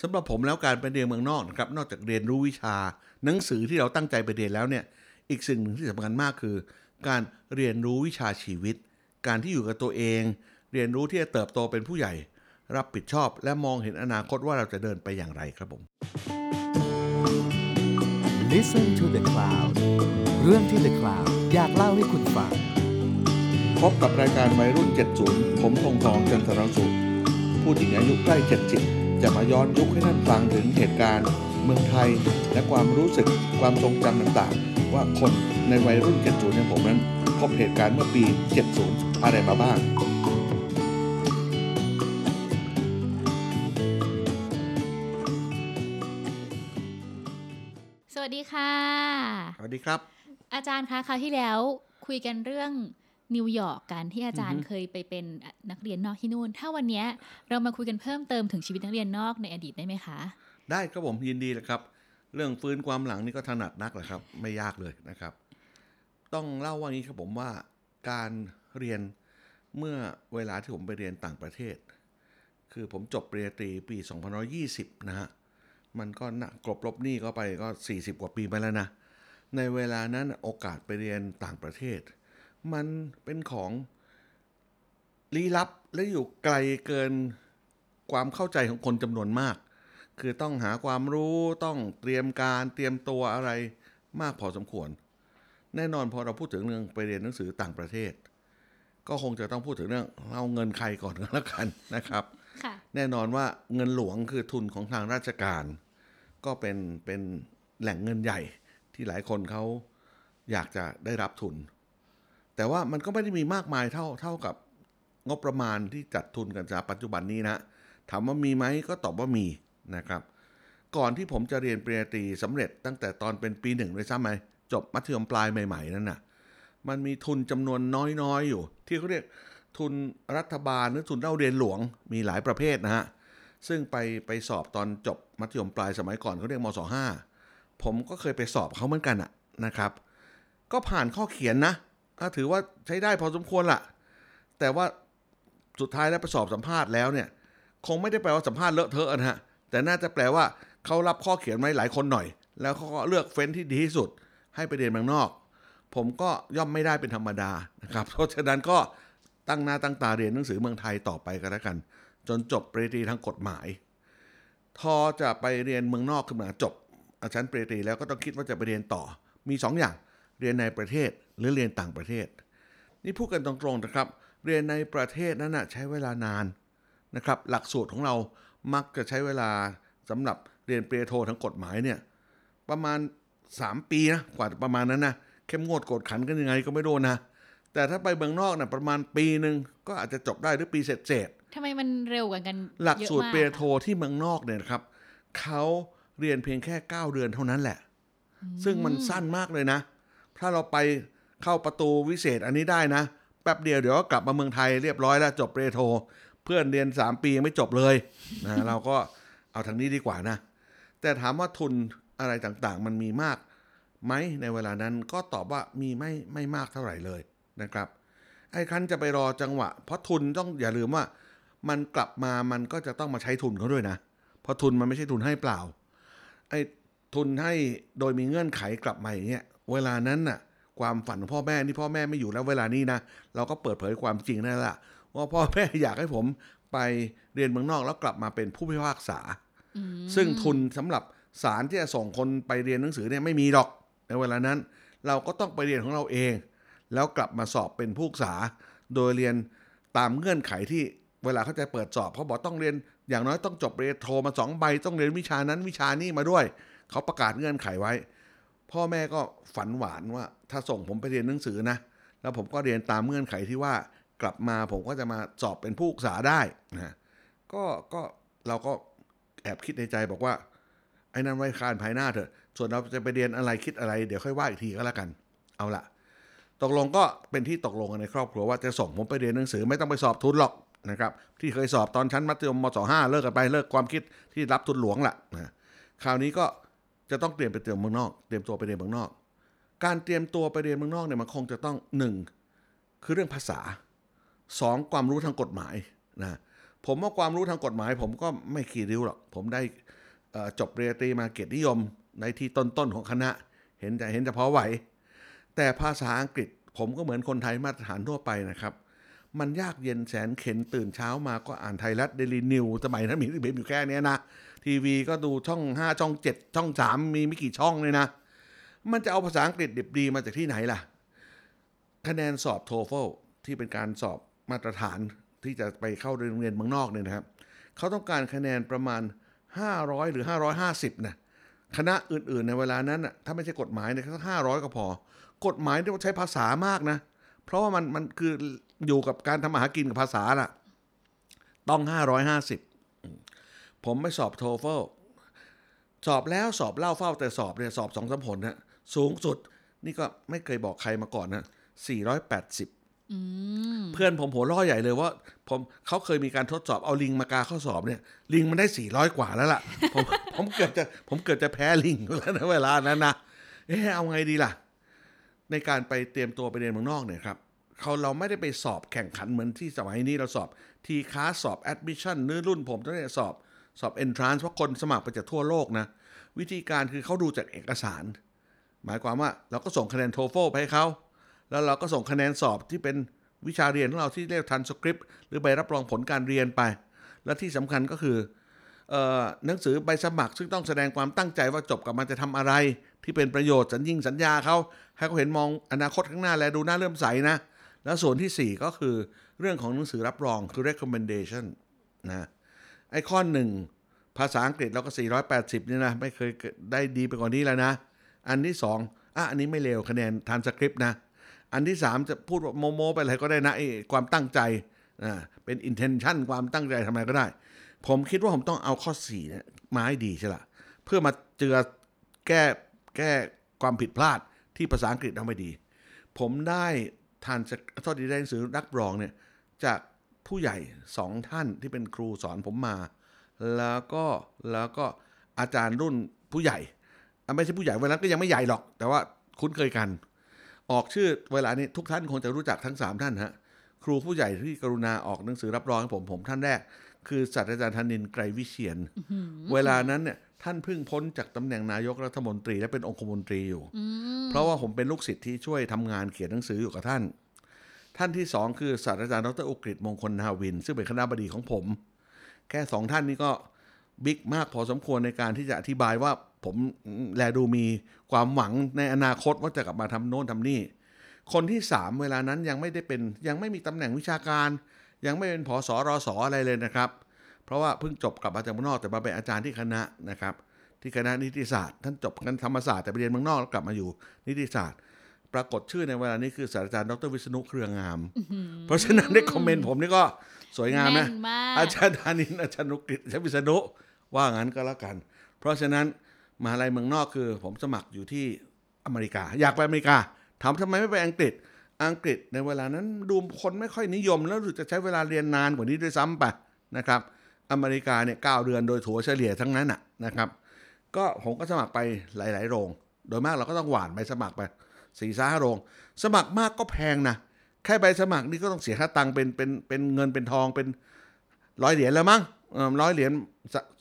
สำหรับผมแล้วการไปเรียนเมืองนอกนะครับนอกจากเรียนรู้วิชา หนังสือที่เราตั้งใจไปเรียนแล้วเนี่ยอีกสิ่งหนึ่งที่สำคัญมากคือ การเรียนรู้วิชาชีวิต การที่อยู่กับตัวเอง เรียนรู้ที่จะเติบโตเป็นผู้ใหญ่ รับผิดชอบ และมองเห็นอนาคตว่าเราจะเดินไปอย่างไรครับผม Listen to the Cloud เรื่องที่ The Cloud อยากเล่าให้คุณฟัง พบกับรายการวัยรุ่น 70 ผมทงทองจันทรสุขผู้หญิงอายุใกล้ 70 จะมาย้อนยุคให้ท่านฟังถึงเหตุการณ์ เมืองไทย และความรู้สึกความทรงจำต่างๆ ว่าคนในวัยรุ่น 70 อย่างผมนั้น พบเหตุการณ์เมื่อปี 70 อะไรมาบ้างสวัสดีค่ะ สวัสดีครับ อาจารย์คะคราวที่แล้วคุยกันเรื่อง นิวยอร์กกันที่อาจารย์อือฮึเคยไปเป็นนักเรียนนอกที่นู่น ถ้าวันเนี้ยเรามาคุยกันเพิ่มเติมถึงชีวิตนักเรียนนอกในอดีตได้ไหมคะ ได้ครับผมยินดีเลยครับ เรื่องฟื้นความหลังนี่ก็ถนัดนักแหละครับ ไม่ยากเลยนะครับ ต้องเล่าว่างี้ครับผมว่าการเรียนเมื่อเวลาที่ผมไปเรียนต่างประเทศ คือผมจบปริญญาตรีปี2520 นะฮะมันก็นะกลบลบหนี่ก็ไปก็ 40 กว่าปีไปแล้วนะ ในเวลานั้นโอกาสไปเรียนต่างประเทศ มันเป็นของลี้ลับและอยู่ไกลเกินความเข้าใจของคนจำนวนมาก คือต้องหาความรู้ต้องเตรียมการเตรียมตัวอะไรมากพอสมควร แน่นอนพอเราพูดถึงเรื่องไปเรียนหนังสือต่างประเทศ ก็คงจะต้องพูดถึงเรื่องเอาเงินใครก่อนก็แล้วกันนะครับค่ะแน่นอนว่าเงินหลวงคือทุนของทางราชการ ก็เป็นเป็นแหล่งเงินใหญ่ที่หลายคนเขาอยากจะได้รับทุน แต่ว่ามันก็ไม่ได้มีมากมายเท่าเท่ากับงบประมาณที่จัดทุนกันจากปัจจุบันนี้นะถามว่ามีไหมก็ตอบว่ามีนะครับ ก่อนที่ผมจะเรียนปริญญาตรีสำเร็จตั้งแต่ตอนเป็นปีหนึ่งเลยซ้ำไหมจบมัธยมปลายใหม่ ๆ นั่นน่ะมันมีทุนจำนวนน้อยๆอยู่ ที่เขาเรียกทุนรัฐบาลหรือทุนเล่าเรียนหลวงมีหลายประเภทนะฮะซึ่งไปไปสอบตอนจบมัธยมปลายสมัยก่อนเขาเรียกมศห้าผมก็เคยไปสอบเขาเหมือนกันอะนะครับ ก็ผ่านข้อเขียนนะ ก็ถือว่าใช้ได้พอสมควรละแต่ว่าสุดท้ายแล้วไปสอบสัมภาษณ์แล้วเนี่ย คงไม่ได้แปลว่าสัมภาษณ์เลอะเทอะนะฮะ แต่น่าจะแปลว่าเขารับข้อเขียนไว้หลายคนหน่อย แล้วเขาก็เลือกเฟ้นที่ดีที่สุด ให้ไปเรียนเมืองนอก ผมก็ย่อมไม่ได้เป็นธรรมดานะครับ เพราะฉะนั้นก็ตั้งหน้าตั้งตาเรียนหนังสือเมืองไทยต่อไปก็แล้วกัน จนจบปริญญาตรีทางกฎหมาย ทอจะไปเรียนเมืองนอกขึ้นมาจบชั้นปริญญาตรีแล้วก็ต้องคิดว่าจะไปเรียนต่อ มีสองอย่าง เรียนในประเทศ หรือเรียนต่างประเทศ นี่พูดกันตรงๆนะครับ เรียนในประเทศนั้นนะใช้เวลานานนะครับ หลักสูตรของเรามักจะใช้เวลาสำหรับเรียนปริญญาโททางกฎหมายเนี่ยประมาณ 3 ปีนะกว่าประมาณนั้นนะเข้มงวดกดขันกันยังไงก็ไม่โดนนะแต่ถ้าไปเมืองนอกนะประมาณปีหนึ่งก็อาจจะจบได้หรือปีเสร็จๆทำไมมันเร็วกว่ากัน หลักสูตรเยอะมากเปริญญาโทที่เมืองนอกเนี่ยนะครับเขาเรียนเพียงแค่ 9 เดือนเท่านั้นแหละ ซึ่งมันสั้นมากเลยนะ ถ้าเราไป เข้าประตูวิเศษอันนี้ได้นะ แป๊บเดียวเดี๋ยวก็กลับมาเมืองไทยเรียบร้อยแล้วจบปริญญาโท เพื่อนเรียน 3 ปียังไม่จบเลยนะเราก็เอาทางนี้ดีกว่านะ แต่ถามว่าทุนอะไรต่างๆ มันมีมากไหมในเวลานั้นก็ตอบว่ามีไม่ไม่มากเท่าไหร่เลยนะครับ ไอ้คันจะไปรอจังหวะ เพราะทุนต้องอย่าลืมว่า มันกลับมามันก็จะต้องมาใช้ทุนเขาด้วยนะ เพราะทุนมันไม่ใช่ทุนให้เปล่า ไอ้ทุนให้โดยมีเงื่อนไขกลับมาอย่างเงี้ยเวลานั้นน่ะ ความฝันของพ่อแม่ที่พ่อแม่ไม่อยู่แล้วเวลานี้นะเราก็เปิดเผยความจริงนั่นแหละว่าพ่อแม่อยากให้ผมไปเรียนเมืองนอกแล้วกลับมาเป็นผู้พิพากษาอืมซึ่งทุนสำหรับศาลที่จะส่งคนไปเรียนหนังสือเนี่ยไม่มีหรอก ในเวลานั้น เราก็ต้องไปเรียนของเราเอง แล้วกลับมาสอบเป็นผู้ศึกษา โดยเรียนตามเงื่อนไขที่เวลาเขาจะเปิดสอบเขาบอกต้องเรียนอย่างน้อยต้องจบปริญญาโทมาสองใบต้องเรียนวิชานั้นวิชานี้มาด้วย เขาประกาศเงื่อนไขไว้ พ่อแม่ก็ฝันหวานว่า ถ้าส่งผมไปเรียนหนังสือนะ แล้วผมก็เรียนตามเงื่อนไขที่ว่ากลับมาผมก็จะมาสอบเป็นผู้ศึกษาได้นะก็ก็เราก็แอบคิดในใจบอกว่า ไอ้นั่นไว้คานภายหน้าเถอะ ส่วนเราจะไปเรียนอะไรคิดอะไร เดี๋ยวค่อยว่าอีกทีก็แล้วกัน เอาละตกลงก็เป็นที่ตกลงกันในครอบครัวว่าจะส่งผมไปเรียนหนังสือไม่ต้องไปสอบทุนหรอกนะครับ ที่เคยสอบตอนชั้นมัธยมมศห้าเลิกกันไปเลิกความคิดที่รับทุนหลวงละนะคราวนี้ก็ จะต้องเตรียมไปเตรียมเมืองนอก เตรียมตัวไปเรียนเมืองนอก การเตรียมตัวไปเรียนเมืองนอกเนี่ยมันคงจะต้องหนึ่งคือเรื่องภาษาสองความรู้ทางกฎหมายนะผมว่าความรู้ทางกฎหมาย ผมก็ไม่ขีดริ้วหรอก ผมได้จบปริญญาตรีมาเกียรตินิยม ในที่ต้นๆของคณะ เห็นแต่เห็นเฉพาะไหว แต่ภาษาอังกฤษผมก็เหมือนคนไทยมาตรฐานทั่วไปนะครับ มันยากเย็นแสนเข็นตื่นเช้ามาก็อ่านไทยรัฐเดลินิวสมัยนั้นมีเบมอยู่แค่เนี้ยนะ ทีวีก็ดูช่อง 5 ช่อง 7 ช่อง 3 มีไม่กี่ช่องเลยนะ มันจะเอาภาษาอังกฤษดิบดีมาจากที่ไหนล่ะ คะแนนสอบโทเฟลที่เป็นการสอบมาตรฐานที่จะไปเข้าโรงเรียนเมืองนอกเนี่ยนะครับเขาต้องการคะแนนประมาณ 500 หรือ 550นะคณะอื่นๆในเวลานั้นน่ะถ้าไม่ใช่กฎหมายเนี่ยสักห้าร้อยก็พอ กฎหมายต้องใช้ภาษามากนะ เพราะว่ามันมันคืออยู่กับการทำอาหากินกับภาษาล่ะ ต้อง550 ผมไปสอบโทเฟลสอบแล้วสอบเล่าเฝ้าแต่สอบเนี่ยสอบสองสามผลนะสูงสุด นี่ก็ไม่เคยบอกใครมาก่อนนะ480อืมเพื่อนผมหัวล้อใหญ่เลยว่า ผมเขาเคยมีการทดสอบเอาลิงมากาข้อสอบเนี่ย ลิงมันได้400กว่าแล้วล่ะ ผมผมเกือบจะผมเกือบจะแพ้ลิงแล้วนะเวลานั้นนะเอ๊ะเอาไงดีล่ะ ในการไปเตรียมตัวไปเรียนเมืองนอกเนี่ยครับเขาเราไม่ได้ไปสอบแข่งขันเหมือนที่สมัยนี้เราสอบ TCAS สอบ admission หรือรุ่นผมต้องเนี่ยสอบ สอบเอนทรานซ์เพราะคนสมัครไปจากทั่วโลกนะวิธีการคือเขาดูจากเอกสาร หมายความว่าเราก็ส่งคะแนน TOEFL ไปให้เขาแล้วเราก็ส่งคะแนนสอบที่เป็นวิชาเรียนของเราที่เรียกทันสคริปต์หรือใบรับรองผลการเรียนไป และที่สำคัญก็คือหนังสือใบสมัคร ซึ่งต้องแสดงความตั้งใจว่าจบกับมันจะทำอะไร ที่เป็นประโยชน์สัญญิงสัญญาเขาให้เขาเห็นมองอนาคตข้างหน้าและดูน่าเริ่มใสนะ แล้วส่วนที่ 4 ก็คือเรื่องของหนังสือรับรองคือ recommendation นะ ไอ้ข้อหนึ่งภาษาอังกฤษเราก็ 480เนี่ยนะ ไม่เคยได้ดีไปกว่านี้แล้วนะ อันที่สองอะอันนี้ไม่เลวคะแนนทานสคริปต์นะ อันที่สามจะพูดโมโมไปอะไรก็ได้นะไอ้ความตั้งใจอ่าเป็น intention ความตั้งใจทำอะไรก็ได้ ผมคิดว่าผมต้องเอาข้อสี่เนี่ยมาให้ดีใช่ละเพื่อมาเจือแก้แก้ความผิดพลาดที่ภาษาอังกฤษทำไม่ดี ผมได้ทานทอดดีได้หนังสือรับรองเนี่ยจาก ผู้ใหญ่สองท่านที่เป็นครูสอนผมมา แล้วก็แล้วก็อาจารย์รุ่นผู้ใหญ่อะไม่ใช่ผู้ใหญ่เวลานั้นก็ยังไม่ใหญ่หรอก แต่ว่าคุ้นเคยกัน ออกชื่อเวลานี้ทุกท่านคงจะรู้จักทั้ง 3 ท่านฮะครูผู้ใหญ่ที่กรุณาออกหนังสือรับรองให้ผมผมท่านแรก คือศาสตราจารย์ธนินทร์ไกรวิเชียน เวลานั้นเนี่ยท่านเพิ่งพ้นจากตำแหน่งนายกรัฐมนตรีและเป็นองคมนตรีอยู่ เพราะว่าผมเป็นลูกศิษย์ที่ช่วยทำงานเขียนหนังสืออยู่กับท่าน ท่านที่สองคือศาสตราจารย์ดรอุกฤษมงคลนาวิน ซึ่งเป็นคณะบดีของผม แค่สองท่านนี้ก็บิ๊กมากพอสมควรในการที่จะอธิบายว่าผมแลดูมีความหวังในอนาคตว่าจะกลับมาทำโน่นทำนี่ คนที่สามเวลานั้นยังไม่ได้เป็นยังไม่มีตำแหน่งวิชาการ ยังไม่เป็นผอสอรอสออะไรเลยนะครับ เพราะว่าเพิ่งจบกลับมาจากเมืองนอกแต่มาเป็นอาจารย์ที่คณะนะครับ ที่คณะนิติศาสตร์ ท่านจบกันธรรมศาสตร์แต่ไปเรียนเมืองนอกแล้วกลับมาอยู่นิติศาสตร์ ปรากฏชื่อในเวลานี้คือศาสตราจารย์ดรวิษณุเครืองาม เพราะฉะนั้นในคอมเมนต์ผมนี่ก็สวยงามนะแน่นมากอาจารย์ธานินทร์อาจารย์นุกฤษอาจารย์วิษณุว่างั้นก็แล้วกัน เพราะฉะนั้นมหาลัยเมืองนอกคือ ผมสมัครอยู่ที่อเมริกา อยากไปอเมริกาถามทำไมไม่ไปอังกฤษอังกฤษในเวลานั้นดูคนไม่ค่อยนิยม แล้วรู้สึกจะใช้เวลาเรียนนานกว่านี้ด้วยซ้ำไปนะครับ อเมริกาเนี่ยเก้าเดือนโดยถัวเฉลี่ยทั้งนั้นน่ะนะครับ ก็ผมก็สมัครไปหลาย ๆ โรง โดยมากเราก็ต้องหวานใบสมัครไป สี่ห้าโรง สมัครมากก็แพงนะแค่ใบสมัครนี่ก็ต้องเสียค่าตังค์เป็นเป็นเป็นเงินเป็นทองเป็นร้อยเหรียญแล้วมั้งร้อยเหรียญ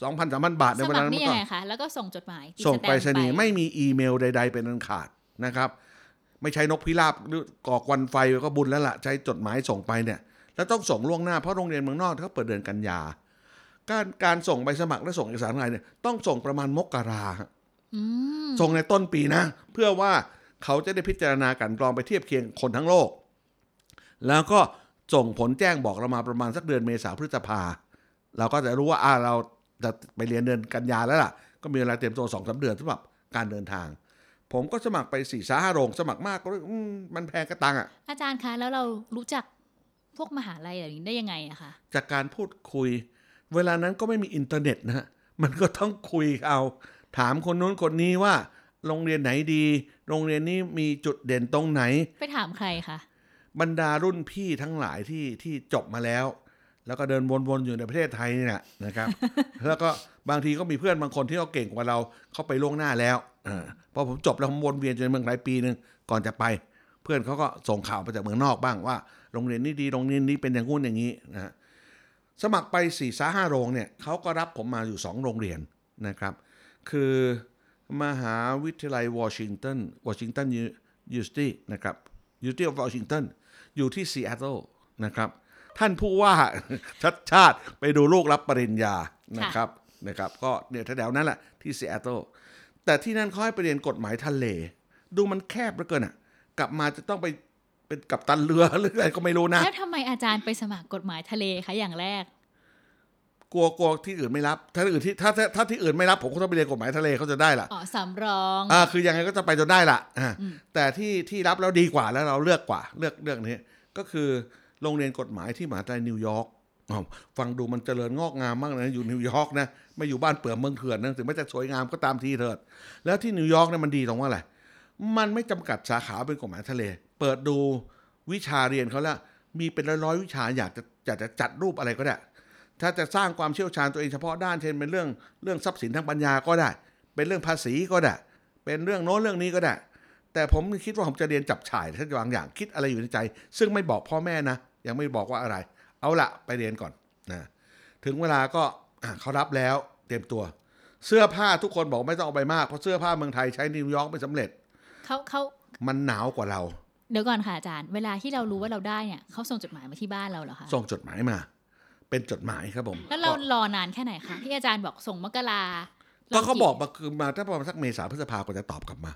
สองพันสามพันบาทในสเวมัลาครนั้นนี่มันยัก็งไงคะแล้วก็ส่งจดหมายติดส่งสแตไปรมป์ษณีย์ไม่มีอีเมลใด ๆ เป็นอันขาดนะครับ ไม่ใช้นกพิราบหรือก่อกวันไฟก็บุญแล้วล่ะ ใช้จดหมายส่งไปเนี่ย แล้วต้องส่งล่วงหน้าเพราะโรงเรียนเมืองนอกเขาเปิดเดือนกันยา การการส่งใบสมัครและส่งเอกสารอะไรเนี่ยต้องส่งประมาณมกราฮะอืมส่งในต้นปีนะ เพื่อว่า เขาจะได้พิจารณากลันกรองไปเทียบเคียงคนทั้งโลก แล้วก็ส่งผลแจ้งบอกเรามาประมาณสักเดือนเมษาพฤษภา เราก็จะรู้ว่าอ่าเราจะไปเรียนเดือนกันยาแล้วล่ะ ก็มีเวลาเตรียมตัวสองสาเดือนสำหรับการเดินทาง ผมก็สมัครไปสี่สาห้าโรง สมัครมากก็อืมมันแพงกระตังอะ อาจารย์คะแล้วเรารู้จักพวกมหาลัยแบบนี้ได้ยังไงอะคะจากการพูดคุย เวลานั้นก็ไม่มีอินเทอร์เน็ตนะฮะมันก็ต้องคุยเอา ถามคนนู้นคนนี้ว่า โรงเรียนไหนดี โรงเรียนนี้มีจุดเด่นตรงไหน ไปถามใครคะบรรดารุ่นพี่ทั้งหลายที่ที่จบมาแล้ว แล้วก็เดินวนๆอยู่ในประเทศไทยนี่แหละนะครับ แล้วก็บางทีก็มีเพื่อนบางคนที่เขาเก่งกว่าเราเขาไปล่วงหน้าแล้วอ่าพอผมจบแล้วผมวนเวียนจนเมืองหลายปีหนึ่งก่อนจะไป เพื่อนเขาก็ส่งข่าวมาจากเมืองนอกบ้างว่า โรงเรียนนี้ดีโรงเรียนนี้เป็นอย่างงู้นอย่างนี้นะฮะสมัครไป4ี่สาห้าโรงเนี่ยเขาก็รับผมมาอยู่2โรงเรียนนะครับ คือ มหาวิทยาลัยวอชิงตัน Washington University นะครับ University of Washington อยู่ที่ซีแอตเทิลนะครับ ท่านผู้ว่าชัชชาติไปดูลูกรับปริญญานะครับนะครับ ก็เนี่ยแถวๆนั้นแหละที่ซีแอตเทิลแต่ที่นั่นเขาให้ไปเรียนกฎหมายทะเล ดูมันแคบเหลือเกินอะ กลับมาจะต้องไปเป็นกัปตันเรือหรืออะไรก็ไม่รู้นะ แล้วทำไมอาจารย์ไปสมัครกฎหมายทะเลคะอย่างแรก กลัวกลัวที่อื่นไม่รับ ถ้าที่อื่นที่ถ้าถ้าถ้าที่อื่นไม่รับผมก็ต้องไปเรียนกฎหมายทะเลเขาจะได้ล่ะอ๋อสำรองอ่าคือยังไงก็จะไปจนได้ล่ะอ่าแต่ที่ที่รับแล้วดีกว่าแล้วเราเลือกกว่าเลือกเรื่องนี้ ก็คือโรงเรียนกฎหมายที่มหาวิทยาลัยนิวยอร์กอ้าวฟังดูมันเจริญงอกงามมากนะอยู่นิวยอร์กนะไม่อยู่บ้านเปลือกเมืองเถื่อนนะถึงแม้จะสวยงามก็ตามทีเถิด แล้วที่นิวยอร์กเนี่ยมันดีตรงว่าอะไรมันไม่จำกัดสาขาเป็นกฎหมายทะเล เปิดดูวิชาเรียนเขาแล้วมีเป็นร้อยๆวิชาอยากจะอยากจะจัดรูปอะไรก็ได้ ถ้าจะสร้างความเชี่ยวชาญตัวเองเฉพาะด้านเช่นเป็นเรื่องเรื่องทรัพย์สินทางปัญญาก็ได้ เป็นเรื่องภาษีก็ได้ เป็นเรื่องโน้นเรื่องนี้ก็ได้ แต่ผมคิดว่าผมจะเรียนจับฉ่ายท่านบางอย่างคิดอะไรอยู่ในใจ ซึ่งไม่บอกพ่อแม่นะ ยังไม่บอกว่าอะไร เอาละไปเรียนก่อนนะถึงเวลาก็อะเขารับแล้วเตรียมตัว เสื้อผ้าทุกคนบอกไม่ต้องเอาไปมากเพราะเสื้อผ้าเมืองไทยใช้นิวยอร์กไม่สำเร็จเขาเขามันหนาวกว่าเรา เดี๋ยวก่อนค่ะอาจารย์ เวลาที่เรารู้ว่าเราได้เนี่ยเขาส่งจดหมายมาที่บ้านเราเหรอคะส่งจดหมายมา เป็นจดหมายครับผม แล้วเรารอนานแค่ไหนคะที่อาจารย์บอกส่งมกราก็เขาบอกมาคือมาถ้าประมาณสักเมษาพฤษภาก็จะตอบกลับมา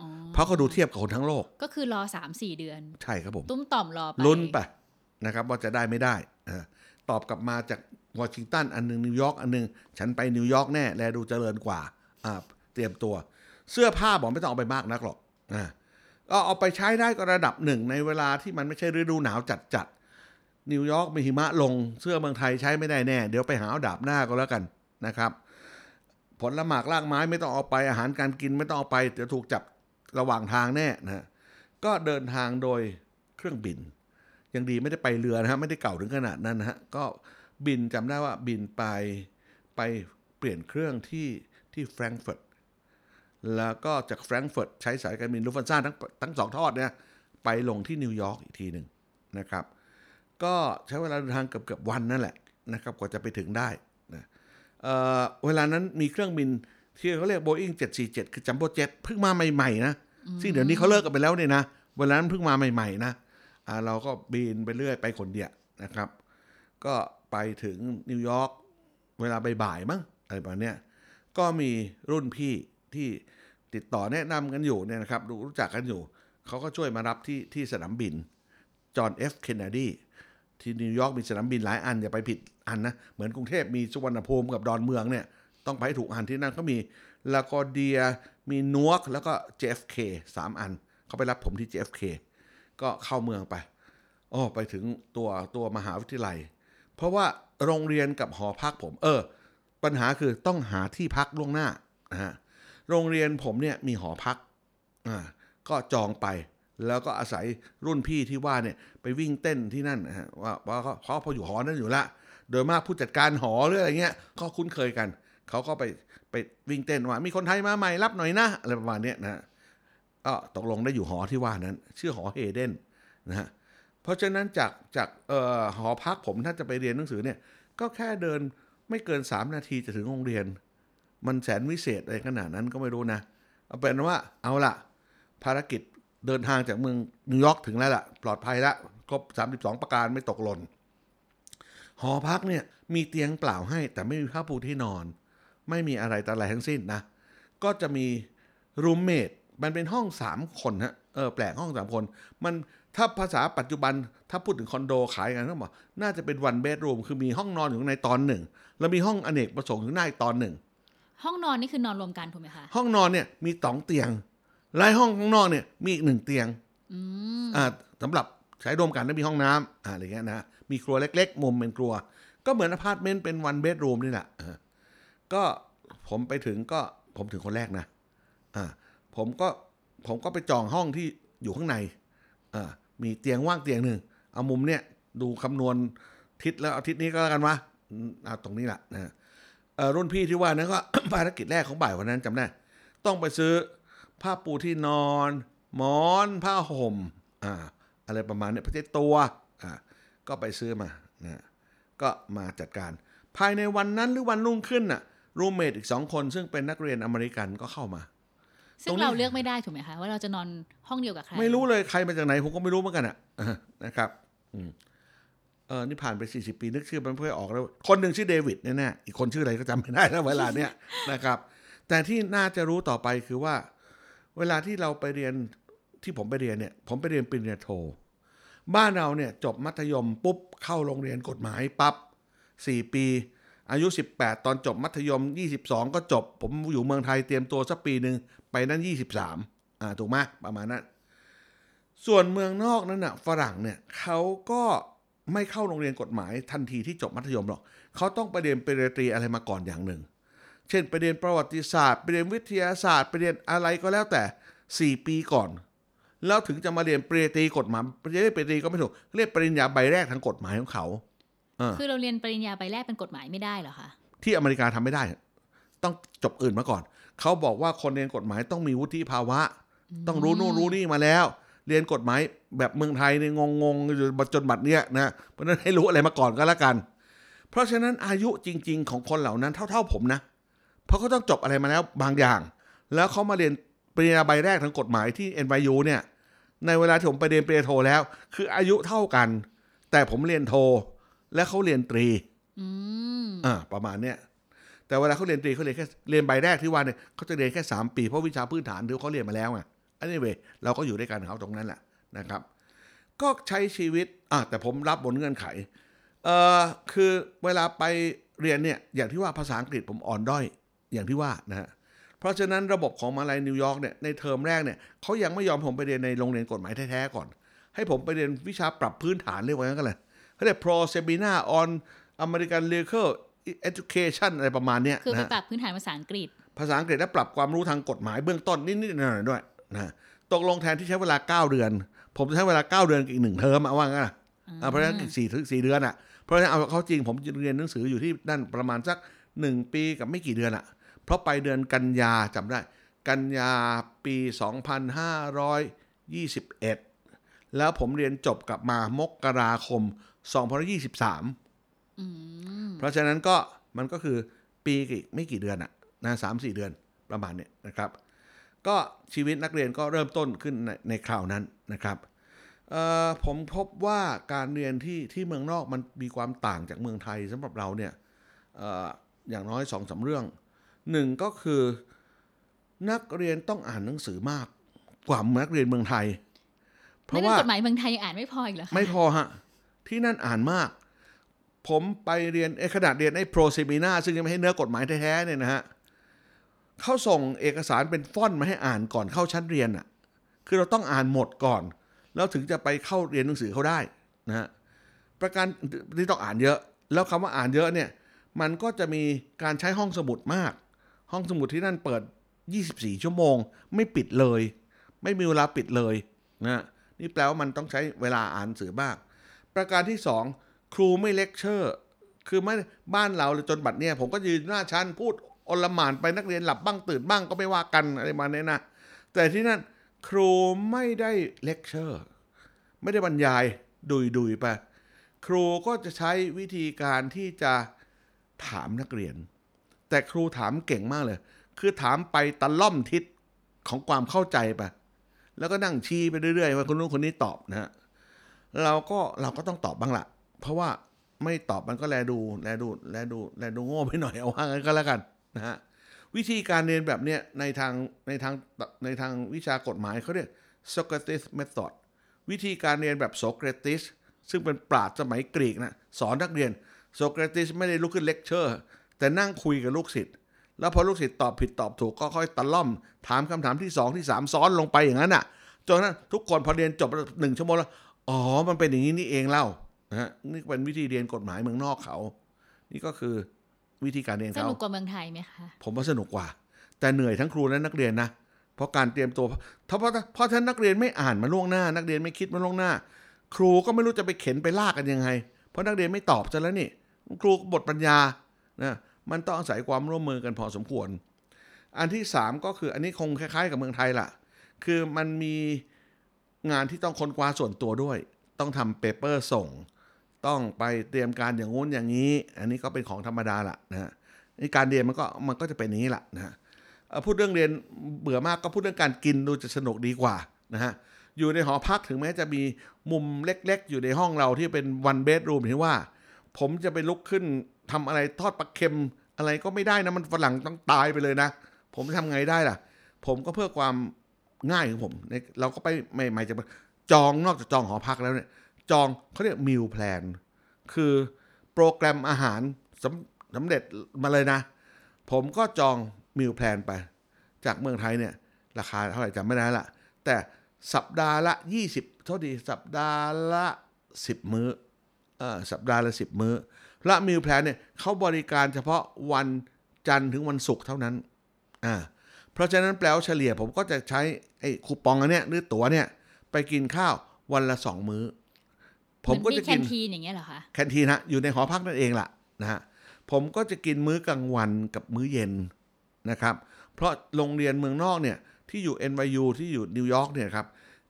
อ๋อเพราะเขาดูเทียบกับคนทั้งโลก ก็คือรอสามสี่เดือน ใช่ครับผม ตุ้มต่อมรอไปลุ้นไปนะครับ ว่าจะได้ไม่ได้เออตอบกลับมาจากวอชิงตันอันหนึงนิวยอร์กอันหนึง ฉันไปนิวยอร์กแน่ แลดูเจริญกว่าอ่าเตรียมตัว เสื้อผ้าบอกไม่ต้องเอาไปมากนักหรอกอ่าก็เอาไปใช้ได้ก็ระดับหนึ่งในเวลาที่มันไม่ใช่ฤดูหนาวจัดจัดๆ นิวยอร์กมีหิมะลงเสื้อเมืองไทยใช้ไม่ได้แน่ เดี๋ยวไปหาเอาดาบหน้าก็แล้วกันนะครับ ผลละหมากรากไม้ไม่ต้องเอาไปอาหารการกินไม่ต้องเอาไปเดี๋ยวถูกจับระหว่างทางแน่นะก็เดินทางโดยเครื่องบิน ยังดีไม่ได้ไปเรือนะฮะไม่ได้เก่าถึงขนาดนั้นนะฮะก็บินจำได้ว่าบินไปไปเปลี่ยนเครื่องที่ที่แฟรงก์เฟิร์ตแล้วก็จากแฟรงก์เฟิร์ตใช้สายการบินลุฟท์ฮันซ่าทั้งทั้งสองทอดเนี่ยไปลงที่นิวยอร์กอีกทีหนึ่งนะครับ ก็ใช้เวลาเดินทางเกือบเกือบวันนั่นแหละนะครับกว่าจะไปถึงได้นะเอ่อเวลานั้นมีเครื่องบินที่เขาเรียก Boeing 747 คือจัมโบ้เจ็ตเพิ่งมาใหม่ๆนะซึ่งเดี๋ยวนี้เขาเลิกกันไปแล้วเนี่ยนะเวลานั้นเพิ่งมาใหม่ๆนะอ่าเราก็บินไปเรื่อยไปคนเดียวนะครับ ก็ไปถึงนิวยอร์กเวลาบ่ายๆมั้งอะไรประมาณเนี้ยก็มีรุ่นพี่ที่ติดต่อแนะนำกันอยู่เนี่ยนะครับรู้รู้จักกันอยู่ เขาก็ช่วยมารับที่ที่สนามบินจอห์นเอฟเคนเนดี ที่นิวยอร์กมีสนามบินหลายอันอย่าไปผิดอันนะ เหมือนกรุงเทพมีสุวรรณภูมิกับดอนเมืองเนี่ยต้องไปถูกอันที่นั่นก็มีลากวาร์เดียมีนวร์กแล้วก็ JFK สามอัน เขาไปรับผมที่ JFK ก็เข้าเมืองไปอ๋อไปถึงตัวตัวมหาวิทยาลัย เพราะว่าโรงเรียนกับหอพักผม เออ ปัญหาคือต้องหาที่พักล่วงหน้านะฮะโรงเรียนผมเนี่ยมีหอพักอ่าก็จองไป แล้วก็อาศัยรุ่นพี่ที่ว่าเนี่ยไปวิ่งเต้นที่นั่นนะฮะว่าว่าะเขาพออยู่หอนั้นอยู่ละ โดยมากผู้จัดการหอหรืออะไรเงี้ยก็คุ้นเคยกัน เขาก็ไปไปวิ่งเต้นว่า มีคนไทยมาใหม่รับหน่อยนะอะไรประมาณเนี้ยนะฮะก็ตกลงได้อยู่หอที่ว่านั้น ชื่อหอเฮเดนนะฮะเพราะฉะนั้นจากจากเอ่อหอพักผมถ้าจะไปเรียนหนังสือเนี่ยก็แค่เดินไม่เกินสามนาทีจะถึงโรงเรียน มันแสนวิเศษอะไรขนาดนั้นก็ไม่รู้นะ เอาเป็นว่าเอาละภารกิจ เดินทางจากเมืองนิวยอร์กถึงแล้วล่ะ ปลอดภัยแล้วครบ32 ประการไม่ตกหล่นหอพักเนี่ยมีเตียงเปล่าให้ แต่ไม่มีผ้าปูที่นอน ไม่มีอะไรแต่อะไรทั้งสิ้นนะ ก็จะมีรูมเมทมันเป็นห้องสามคนฮะเออแปลกห้องสามคน มันถ้าภาษาปัจจุบันถ้าพูดถึงคอนโดขายกันเขาบอกน่าจะเป็นวันเบดรูมคือมีห้องนอนอยู่ข้างในตอนหนึ่ง แล้วมีห้องอเนกประสงค์อยู่ในอีกตอนหนึ่ง ห้องนอนนี่คือนอนรวมกันถูกไหมคะ ห้องนอนเนี่ยมีสองเตียง แลายห้องข้างนอกเนี่ยมีอีกหนึ่งเตียงอืมอ่าสำหรับใช้รวมกันแล้วมีห้องน้ำอ่าอะไรเงี้ยนะ มีครัวเล็ก ๆ มุมเป็นครัว ก็เหมือนอพาร์ตเมนต์เป็น one bedroom นี่แหละอ่าก็ผมไปถึงก็ผมถึงคนแรกนะอ่าผมก็ผมก็ไปจองห้องที่อยู่ข้างในอ่ามีเตียงว่างเตียงหนึ่งเอามุมเนี่ยดูคำนวณทิศแล้วเอาทิศนี้ก็แล้วกันวะอืมเอาตรงนี้แหละนะเอ่อรุ่นพี่ที่ว่านั้นก็ภารกิจแรกของบ่ายวันนั้นจำได้ต้องไปซื้อ ผ้าปูที่นอน หมอนผ้าห่มอ่าอะไรประมาณเนี้ยพระเจ้ตัวอ่าก็ไปซื้อมานะก็มาจัดการ ภายในวันนั้นหรือวันรุ่งขึ้นน่ะรูเมทอีกสองคน ซึ่งเป็นนักเรียนอเมริกันก็เข้ามา ซึ่ตรงงนี้เราเลือกไม่ได้ถูกไหมคะว่าเราจะนอนห้องเดียวกับใคร ไม่รู้เลยใครมาจากไหนผมก็ไม่รู้เหมือนกันอะนะครับอืมเออนี่ผ่านไป40ปีนึกชื่อมันเพื่อออกแล้ว คนหนึ่งชื่อเดวิดแน่ๆอีกคนชื่ออะไรก็จำไม่ได้แล้วเวลาเนี้ยนะครับ แต่ที่น่าจะรู้ต่อไปคือว่า เวลาที่เราไปเรียนที่ผมไปเรียนเนี่ย ผมไปเรียนปริญญาโท บ้านเราเนี่ยจบมัธยมปุ๊บเข้าโรงเรียนกฎหมายปั๊บสี่ปี อายุ 18 ตอนจบมัธยม 22 ก็จบ ผมอยู่เมืองไทยเตรียมตัวสักปีหนึ่งไปนั้น 23อ่าถูกไหมประมาณนั้นส่วนเมืองนอกนั้นน่ะฝรั่งเนี่ยเขาก็ไม่เข้าโรงเรียนกฎหมายทันทีที่จบมัธยมหรอกเขาต้องไปเรียนปริญญาตรีอะไรมาก่อนอย่างหนึ่ง เช่นไปเรียนประวัติศาสตร์ไปเรียนวิทยาศาสตร์ไปเรียนอะไรก็แล้วแต่ 4 ปีก่อน แล้วถึงจะมาเรียนปริญญาตรีกฎหมายปริญญาตรีก็ไม่ถูกเรียกปริญญาใบแรกทางกฎหมายของเขาคือเราเรียนปริญญาใบแรกเป็นกฎหมายไม่ได้เหรอคะที่อเมริกาทำไม่ได้ ต้องจบอื่นมาก่อน เขาบอกว่าคนเรียนกฎหมายต้องมีวุฒิภาวะ ต้องรู้นู่นรู้นี่มาแล้ว เรียนกฎหมายแบบเมืองไทยเนี่ยงงๆอยู่จนบัดเนี้ยนะเพราะฉะนั้นให้รู้อะไรมาก่อนก็แล้วกัน เพราะฉะนั้นอายุจริง ๆ ของคนเหล่านั้นเท่า ๆ ผมนะ เพราะเขาต้องจบอะไรมาแล้วบางอย่าง แล้วเขามาเรียนปริญญาใบแรกทางกฎหมายที่ NYU เนี่ยในเวลาที่ผมไปเรียนปริญญาโทแล้ว คืออายุเท่ากัน แต่ผมเรียนโท และเขาเรียนตรีอืมอ่าประมาณเนี้ยแต่เวลาเขาเรียนตรีเขาเรียนแค่เรียนใบแรกที่ว่าเนี่ยเขาจะเรียนแค่ 3 ปีเพราะวิชาพื้นฐานที่เขาเรียนมาแล้วไงอันนี้เวเราก็อยู่ด้วยกันกับเขาตรงนั้นแหละนะครับ ก็ใช้ชีวิตอะแต่ผมรับบนเงื่อนไขเอ่อคือเวลาไปเรียนเนี่ยอย่างที่ว่าภาษาอังกฤษผมอ่อนด้อย อย่างที่ว่านะฮะเพราะฉะนั้นระบบของมหาลัยนิวยอร์กเนี่ยในเทอมแรกเนี่ยเขายังไม่ยอมผมไปเรียนในโรงเรียนกฎหมายแท้ๆก่อน ให้ผมไปเรียนวิชาปรับพื้นฐานเรียกว่างั้นกันเลยเขาเรียก pro seminar on American legal education อะไรประมาณเนี้ยคือไปนะฮะปรับพื้นฐานภาษาอังกฤษ ภาษาอังกฤษและปรับความรู้ทางกฎหมายเบื้องต้นนิดๆหน่อยๆด้วยนะตกลงแทนที่ใช้เวลา 9 เดือน ผมจะใช้เวลา 9 เดือนกับอีกหนึ่งเทอมอะว่างั้นอะอะเพราะฉะนั้นอีกสี่ถึงสี่เดือนอะเพราะฉะนั้นเอาเข้าจริงผมเรียนหนังสืออยู่ที่นั่นประมาณสักหนึ่งปีกับไม่กี่เดือนอะ เพราะไปเดือนกันยาจำได้ กันยาปี 2521 แล้วผมเรียนจบกลับมามกราคม 2023อืมเพราะฉะนั้นก็มันก็คือปีกับอีกไม่กี่เดือนอะนะสามสี่เดือนประมาณเนี้ยนะครับ ก็ชีวิตนักเรียนก็เริ่มต้นขึ้นในในคราวนั้นนะครับเอ่อผมพบว่าการเรียนที่ที่เมืองนอกมันมีความต่างจากเมืองไทยสำหรับเราเนี่ยเอ่ออย่างน้อยสองสาเรื่อง หนึ่งก็คือนักเรียนต้องอ่านหนังสือมากกว่านักเรียนเมืองไทย เพไม่ราะได้ว่ากฎหมายเมืองไทยยังอ่านไม่พออีกเหรอคะไม่พอฮะ ที่นั่นอ่านมาก ผมไปเรียนไอ้ขนาดเรียนไอ้โปรเซมินาซึ่งยังไม่ให้เนื้อกฎหมายแท้ๆเนี่ยนะฮะเขาส่งเอกสารเป็นฟอนต์มาให้อ่านก่อนเข้าชั้นเรียนอะ คือเราต้องอ่านหมดก่อน แล้วถึงจะไปเข้าเรียนหนังสือเขาได้นะฮะประการที่ต้องอ่านเยอะ แล้วคำว่าอ่านเยอะเนี่ย มันก็จะมีการใช้ห้องสมุดมาก ห้องสมุดที่นั่นเปิด 24 ชั่วโมง ไม่ปิดเลย ไม่มีเวลาปิดเลยนะนี่แปลว่ามันต้องใช้เวลาอ่านหนังสือบ้างประการที่สองครูไม่เลคเชอร์ คือไม่บ้านเราเลยจนบัดเนี่ยผมก็ยืนหน้าชั้นพูดอลหมานไปนักเรียนหลับบ้างตื่นบ้างก็ไม่ว่ากันอะไรมาเนี่ยนะ แต่ที่นั่นครูไม่ได้เลคเชอร์ ไม่ได้บรรยายดุยดุยไป ครูก็จะใช้วิธีการที่จะถามนักเรียน แต่ครูถามเก่งมากเลย คือถามไปตะล่อมทิศของความเข้าใจไป แล้วก็นั่งชี้ไปเรื่อยๆว่าคนนู้นคนนี้ตอบนะฮะเราก็เราก็ต้องตอบบ้างละเพราะว่าไม่ตอบมันก็แลดูแลดูแลดูแลดูโง่ไปหน่อยเอาว่างั้นก็แล้วกันนะฮะวิธีการเรียนแบบเนี้ยในทางในทางในทางวิชากฎหมายเขาเรียก Socrates method วิธีการเรียนแบบโสเครติสซึ่งเป็นปราชญ์สมัยกรีกนะสอนนักเรียนโสเครติสไม่ได้ลุกขึ้นเลคเชอร์ แต่นั่งคุยกับลูกศิษย์แล้วพอลูกศิษย์ตอบผิดตอบถูกก็ค่อยตะล่อม ถามคำถามที่สองที่สามซ้อนลงไปอย่างนั้นอะจนนั้นทุกคนพอเรียนจบหนึ่งชั่วโมงแล้วอ๋อมันเป็นอย่างนี้นี่เองเล่านะฮะนี่เป็นวิธีเรียนกฎหมายเมืองนอกเขา นี่ก็คือวิธีการเรียนเขาสนุกกว่าเมืองไทยไหมคะผมว่าสนุกกว่า แต่เหนื่อยทั้งครูและนักเรียนนะเพราะการเตรียมตัวถ้าเพราะเพราะท่านนักเรียนไม่อ่านมาล่วงหน้า นักเรียนไม่คิดมาล่วงหน้า ครูก็ไม่รู้จะไปเข็นไปลากกันยังไง เพราะนักเรียนไม่ตอบซะแล้วนี่ครูบทปัญญานะ มันต้องอาศัยความร่วมมือกันพอสมควร อันที่สามก็คืออันนี้คงคล้าย ๆ กับเมืองไทยล่ะ คือมันมีงานที่ต้องค้นคว้าส่วนตัวด้วย ต้องทำเปเปอร์ส่ง ต้องไปเตรียมการอย่างงู้นอย่างนี้ อันนี้ก็เป็นของธรรมดาละนะฮะการเรียนมันก็มันก็จะเป็นนี้แหละนะฮะพูดเรื่องเรียนเบื่อมากก็พูดเรื่องการกินดูจะสนุกดีกว่านะฮะอยู่ในหอพักถึงแม้จะมีมุมเล็ก ๆ อยู่ในห้องเราที่เป็นวันเบดรูมที่ว่า ผมจะไปลุกขึ้น ทำอะไรทอดปลาเค็มอะไรก็ไม่ได้นะมันฝรั่งต้องตายไปเลยนะ ผมทำไงได้ล่ะ ผมก็เพื่อความง่ายของผมเราก็ไปไม่ไม่จะจองนอกจากจองหอพักแล้วเนี่ย จองเขาเรียกมิลแพลนคือโปรแกรมอาหารสำสำเร็จมาเลยนะ ผมก็จอง meal plan ไป จากเมืองไทยเนี่ย ราคาเท่าไหร่จำไม่ได้ละแต่สัปดาห์ละ 20เท่าดีสัปดาห์ละ 10 มื้อเออสัปดาห์ละ 10 มื้อ และ meal plan เนี่ยเขาบริการเฉพาะวันจันทร์ถึงวันศุกร์เท่านั้นอ่าเพราะฉะนั้นแปลว่าเฉลี่ยผมก็จะใช้ไอ้คูปองอันเนี้ยหรือตั๋วเนี่ยไปกินข้าววันละสองมื้อ ผมก็จะเหกิอนแคนทีนอย่างเงี้ยเหรอคะแคนทีนฮะอยู่ในหอพักนั่นเองล่ะนะฮะผมก็จะกินมื้อกลางวันกับมื้อเย็นนะครับ เพราะโรงเรียนเมืองนอกเนี่ยที่อยู่ NYU ที่อยู่นิวยอร์กเนี่ยครับ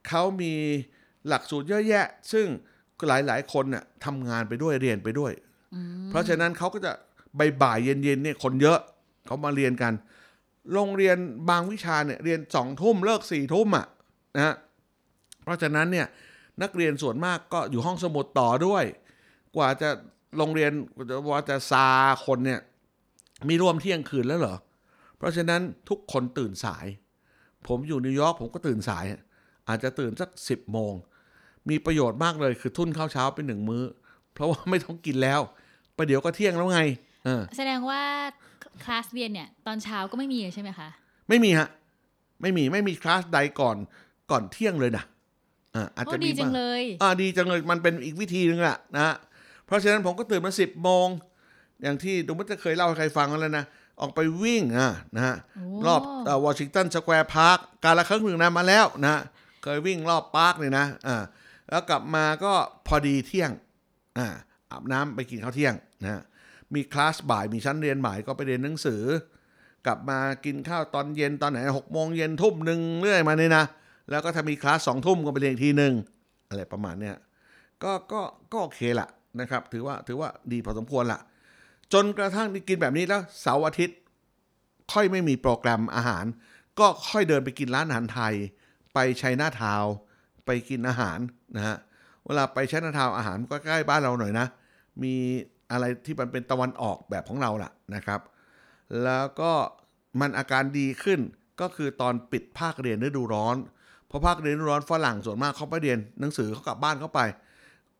เขามีหลักสูตรเยอะแยะ ซึ่งหลายๆ คนเนี่ยทำงานไปด้วยเรียนไปด้วย เพราะฉะนั้นเขาก็จะบ่ายๆเย็นๆเนี่ยคนเยอะเขามาเรียนกัน โรงเรียนบางวิชาเนี่ยเรียนสองทุ่มเลิกสี่ทุ่มอะนะฮะเพราะฉะนั้นเนี่ยนักเรียนส่วนมากก็อยู่ห้องสมุดต่อด้วย กว่าจะโรงเรียนกว่าจะซาคนเนี่ยมีรวมเที่ยงคืนแล้วเหรอ เพราะฉะนั้นทุกคนตื่นสาย ผมอยู่นิวยอร์กผมก็ตื่นสาย อาจจะตื่นสักสิบโมง มีประโยชน์มากเลยคือทุ่นข้าวเช้าเป็นหนึ่งมื้อ เพราะว่าไม่ต้องกินแล้ว ประเดี๋ยวก็เที่ยงแล้วไงเออแสดงว่าคลาสเรียนเนี่ย ตอนเช้าก็ไม่มีเลยใช่ไหมคะ ไม่มีฮะ ไม่มีไม่มีคลาสใดก่อนก่อนเที่ยงเลยนะอ่าอาจโอ้จะมีดีจังบ้างเลยอ่าดีจังเลยมันเป็นอีกวิธีหนึ่งแหละนะฮะเพราะฉะนั้นผมก็ตื่นมาสิบโมง อย่างที่ดูมันจะเคยเล่าให้ใครฟังแล้วนะออกไปวิ่งอะนะฮะโอ้รอบ Washington Square Park กาลครั้งหนึ่งนะมาแล้วนะฮะเคยวิ่งรอบ park เลยนะอ่าแล้วกลับมาก็พอดีเที่ยงอ่า อาบน้ำไปกินข้าวเที่ยงนะฮะมีคลาสบ่ายมีชั้นเรียนบ่ายก็ไปเรียนหนังสือ กลับมากินข้าวตอนเย็นตอนไหนหกโมงเย็นทุ่มหนึ่งเรื่อยมาเนี่ยนะแล้วก็ถ้ามีคลาสสองทุ่มก็ไปเรียนทีหนึ่งอะไรประมาณเนี้ยก็ก็ก็โอเคละนะครับ ถือว่าถือว่าดีพอสมควรละจนกระทั่งกินแบบนี้แล้วเสาร์อาทิตย์ ค่อยไม่มีโปรแกรมอาหาร ก็ค่อยเดินไปกินร้านอาหารไทย ไปชัยนาทาวไปกินอาหารนะฮะเวลาไปชัยนาทาวอาหารก็ใกล้บ้านเราหน่อยนะ มีอะไรที่มันเป็นตะวันออกแบบของเราล่ะนะครับ แล้วก็มันอาการดีขึ้นก็คือตอนปิดภาคเรียนฤดูร้อน เพราะภาคเรียนฤดูร้อนฝรั่งส่วนมากเขาไปเรียนหนังสือเขากลับบ้านเขาไป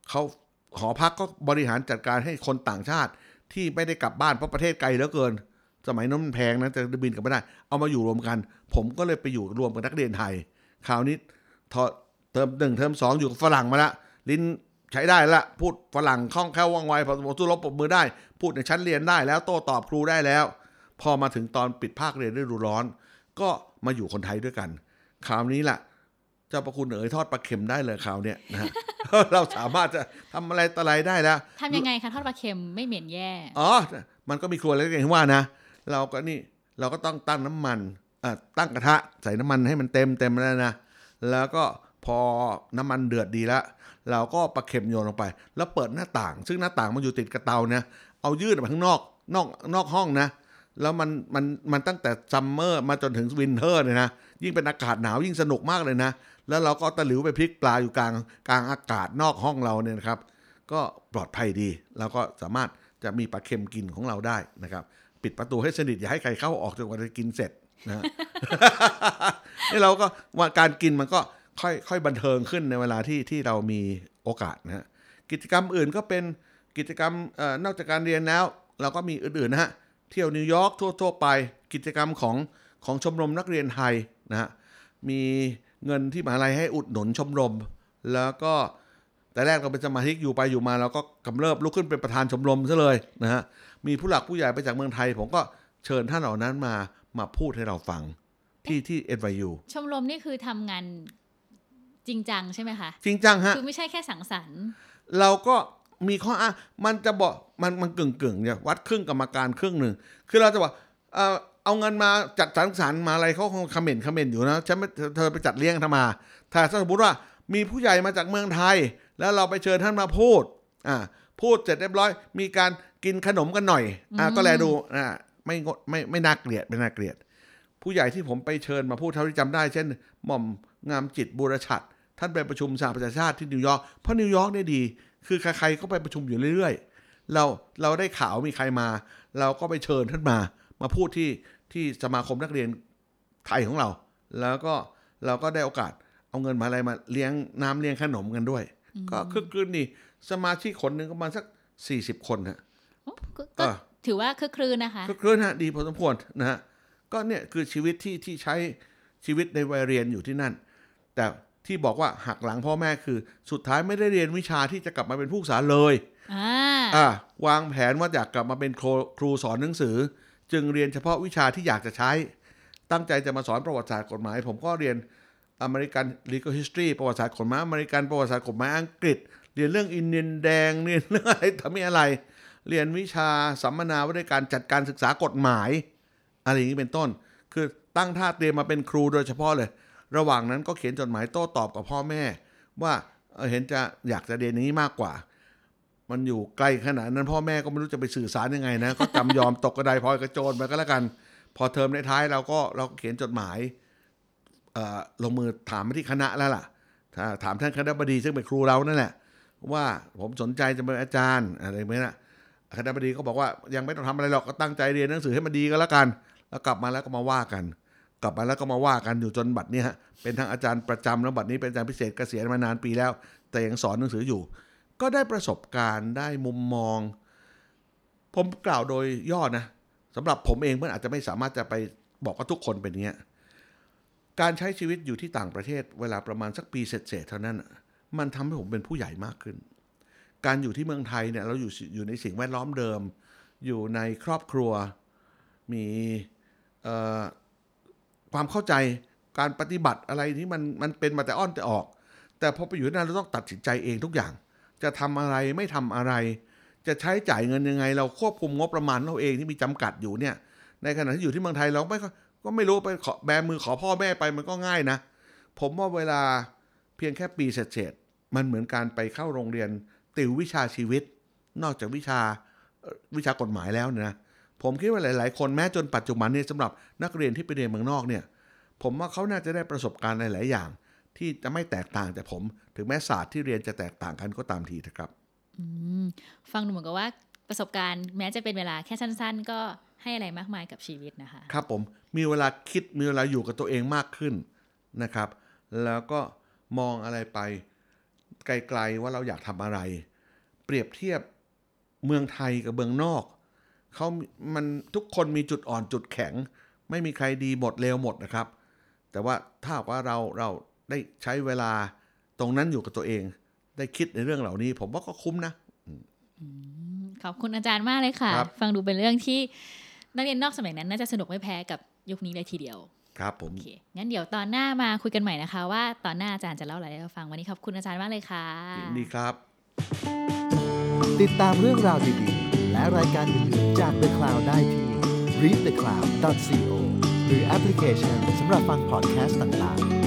เขาหอพักก็บริหารจัดการให้คนต่างชาติ ที่ไม่ได้กลับบ้านเพราะประเทศไกลเหลือเกิน สมัยนั้นมันแพงนะจะบินกลับไม่ได้ เอามาอยู่รวมกัน ผมก็เลยไปอยู่รวมกับนักเรียนไทย คราวนี้ทอเทอมหนึ่งเทอมสองอยู่กับฝรั่งมาละลิ้น ใช้ได้ละพูดฝรั่งคล่องแคล่วว่องไวพอสมควรสู้รบปรบมือได้ พูดในชั้นเรียนได้แล้วโต้ตอบครูได้แล้ว พอมาถึงตอนปิดภาคเรียนฤดูร้อน ก็มาอยู่คนไทยด้วยกัน คราวนี้ล่ะ เจ้าประคุณเอ๋ยทอดปลาเค็มได้เลยคราวเนี้ยนะฮะเราสามารถจะทำอะไรต่ออะไรได้แล้วทำยังไงคะทอดปลาเค็มไม่เหม็นแย่อ๋อมันก็มีครัวเล็กๆอย่างที่ว่านะ เราก็นี่เราก็ต้องตั้งน้ำมันอ่าตั้งกระทะใส่น้ำมันให้มันเต็มเต็มแล้วนะแล้วก็ พอน้ำมันเดือดดีแล้วเราก็ปลาเค็มโยนลงไป แล้วเปิดหน้าต่าง ซึ่งหน้าต่างมันอยู่ติดกับเตาเนะเอายื่นออกมาข้างนอกนอกนอกห้องนะ แล้วมันมันมันตั้งแต่ summer มาจนถึง winter เลยนะ ยิ่งเป็นอากาศหนาวยิ่งสนุกมากเลยนะ แล้วเราก็ตะหลิวไปพลิกปลาอยู่กลางกลางอากาศนอกห้องเราเนี่ยนะครับ ก็ปลอดภัยดี แล้วก็สามารถจะมีปลาเค็มกินของเราได้นะครับ ปิดประตูให้สนิทอย่าให้ใครเข้าออกจนกว่าจะกินเสร็จนะฮะนี่เราก็ว่าการกินมันก็ ค่อยค่อยบันเทิงขึ้นในเวลาที่ที่เรามีโอกาสนะฮะกิจกรรมอื่นก็เป็นกิจกรรมเอ่อนอกจากการเรียนแล้ว เราก็มีอื่นๆนะฮะเที่ยวนิวยอร์กทั่วๆไป กิจกรรมของของชมรมนักเรียนไทยนะฮะมีเงินที่มหาลัยให้อุดหนุนชมรม แล้วก็แต่แรกเราเป็นสมาชิกอยู่ไปอยู่มาเราก็กำเริบลุกขึ้นเป็นประธานชมรมซะเลยนะฮะมีผู้หลักผู้ใหญ่ไปจากเมืองไทย ผมก็เชิญท่านเหล่านั้นมามาพูดให้เราฟังที่ที่ NYU ชมรมนี่คือทำงาน จริงจังใช่ไหมคะ จริงจังฮะ คือไม่ใช่แค่สังสรรค์ เราก็มีข้ออ้างมันจะบอกมันมันกึ่งกึ่งๆเนี่ยวัดครึ่งกรรมการครึ่งหนึ่งคือเราจะบอกเออเอาเงินมาจัดสังสรรค์มาอะไรเขาคงคอมเมนต์คอมเมนต์อยู่นะฉันไม่เธอเธอไปจัดเลี้ยงทำไมาถ้าสมมติว่ามีผู้ใหญ่มาจากเมืองไทย แล้วเราไปเชิญท่านมาพูดอ่าพูดเสร็จเรียบร้อย มีการกินขนมกันหน่อยอ่าก็แลดูอ่าไม่งดไม่ไม่น่าเกลียดไม่น่าเกลียด ผู้ใหญ่ที่ผมไปเชิญมาพูดเท่าที่จำได้ เช่น หม่อมงามจิตต์ บุรฉัตร ท่านไปประชุมสหประชาชาติที่นิวยอร์กเพราะนิวยอร์กเนี่ยดี คือใครๆก็ไปประชุมอยู่เรื่อยๆ เราเราได้ข่าวมีใครมา เราก็ไปเชิญท่านมา มาพูดที่ที่สมาคมนักเรียนไทยของเรา แล้วก็เราก็ได้โอกาสเอาเงินมาอะไรมาเลี้ยงน้ำเลี้ยงขนมกันด้วย ก็คึกคืนนี่สมาชิกคนหนึ่งก็ประมาณสักสี่สิบคนฮะโอ้ก็อะก็ถือว่าคึกครื้นนะคะคึกคืนฮะดีพอสมควรนะฮะก็เนี่ยคือชีวิตที่ที่ใช้ชีวิตในวัยเรียนอยู่ที่นั่น แต่ ที่บอกว่าหักหลังพ่อแม่คือ สุดท้ายไม่ได้เรียนวิชาที่จะกลับมาเป็นผู้ศึกษาเลยอ่าอ่าวางแผนว่าอยากกลับมาเป็นครูครูสอนหนังสือ จึงเรียนเฉพาะวิชาที่อยากจะใช้ ตั้งใจจะมาสอนประวัติศาสตร์กฎหมาย ผมก็เรียน American legal history ประวัติศาสตร์กฎหมายอเมริกันประวัติศาสตร์กฎหมายอังกฤษ เรียนเรื่องอินเดียนแดงเรียนเรื่องอะไรทำไม่อะไร เรียนวิชาสัมมนาว่าด้วยการจัดการศึกษากฎหมาย อะไรอย่างนี้เป็นต้น คือตั้งท่าเตรียมมาเป็นครูโดยเฉพาะเลย ระหว่างนั้นก็เขียนจดหมายโต้ตอบกับพ่อแม่ ว่าเเห็นจะอยากจะเรียนนี้มากกว่า มันอยู่ไกลขนาดนั้นพ่อแม่ก็ไม่รู้จะไปสื่อสารยังไงนะก็จำยอมตกกระไดพลอยกระโจนไปก็แล้วกัน พอเทอมในท้ายเราก็เราเขียนจดหมายลงมือถามไปที่คณะแล้วล่ะถ้าถามท่านคณะบดีซึ่งเป็นครูเรานั่นแหละ ว่าผมสนใจจะเป็นอาจารย์อะไรแบบนี้นะคณะบดีก็บอกว่ายังไม่ต้องทำอะไรหรอกก็ตั้งใจเรียนหนังสือให้มันดีก็แล้วกัน แล้วกลับมาแล้วก็มาว่ากัน กลับมาแล้วก็มาว่ากันอยู่จนบัดเนี้ฮะเป็นทั้งอาจารย์ประจำแล้วบัดนี้เป็นอาจารย์พิเศษเกษียณมานานปีแล้ว แต่ยังสอนหนังสืออยู่ ก็ได้ประสบการณ์ได้มุมมอง ผมกล่าวโดยย่อนะสำหรับผมเองมันอาจจะไม่สามารถจะไปบอกว่าทุกคนเป็นเงี้ยการใช้ชีวิตอยู่ที่ต่างประเทศเวลาประมาณสักปีเศษๆเท่านั้น มันทำให้ผมเป็นผู้ใหญ่มากขึ้น การอยู่ที่เมืองไทยเนี่ยเราอยู่อยู่ในสิ่งแวดล้อมเดิม อยู่ในครอบครัวมีเอ่อ ความเข้าใจการปฏิบัติอะไรที่มันมันเป็นมาแต่อ้อนแต่ออก แต่พอไปอยู่นั่นเราต้องตัดสินใจเองทุกอย่าง จะทำอะไรไม่ทำอะไร จะใช้จ่ายเงินยังไง เราควบคุมงบประมาณเราเองที่มีจำกัดอยู่เนี่ย ในขณะที่อยู่ที่เมืองไทยเราไม่ก็ไม่รู้ไปขอแบมือขอพ่อแม่ไปมันก็ง่ายนะ ผมว่าเวลาเพียงแค่ปีเศษมันเหมือนการไปเข้าโรงเรียนติววิชาชีวิต นอกจากวิชาวิชากฎหมายแล้วเนี่ยนะ ผมคิดว่าหลาย ๆ คนแม้จนปัจจุบันเนี่ยสำหรับนักเรียนที่ไปเรียนเมืองนอกเนี่ย ผมว่าเขาน่าจะได้ประสบการณ์หลาย ๆ อย่าง ที่จะไม่แตกต่างจากผม ถึงแม้ศาสตร์ที่เรียนจะแตกต่างกันก็ตามทีนะครับอืมฟังดูเหมือนกับว่าประสบการณ์แม้จะเป็นเวลาแค่สั้น ๆ ก็ให้อะไรมากมายกับชีวิตนะคะ ครับผมมีเวลาคิดมีเวลาอยู่กับตัวเองมากขึ้นนะครับ แล้วก็มองอะไรไปไกล ๆ ว่าเราอยากทำอะไร เปรียบเทียบเมืองไทยกับเมืองนอก เขามันทุกคนมีจุดอ่อนจุดแข็ง ไม่มีใครดีหมดเลวหมดนะครับ แต่ว่าถ้าหากว่าเราเราได้ใช้เวลาตรงนั้นอยู่กับตัวเอง ได้คิดในเรื่องเหล่านี้ ผมว่าก็คุ้มนะขอบคุณอาจารย์มากเลยค่ะครับฟังดูเป็นเรื่องที่นักเรียนนอกสมัยนั้น น่าจะสนุกไม่แพ้กับยุคนี้เลยทีเดียว ครับผมโอเคงั้นเดี๋ยวตอนหน้ามาคุยกันใหม่นะคะ ว่าตอนหน้าอาจารย์จะเล่าอะไรให้เราฟังวันนี้ขอบคุณอาจารย์มากเลยค่ะยินดีครับ ติดตามเรื่องราวดีๆ และรายการอื่นๆจาก The Cloud ได้ที่ readthecloud.co หรือแอปพลิเคชันสำหรับฟังพอดแคสต์ต่างๆ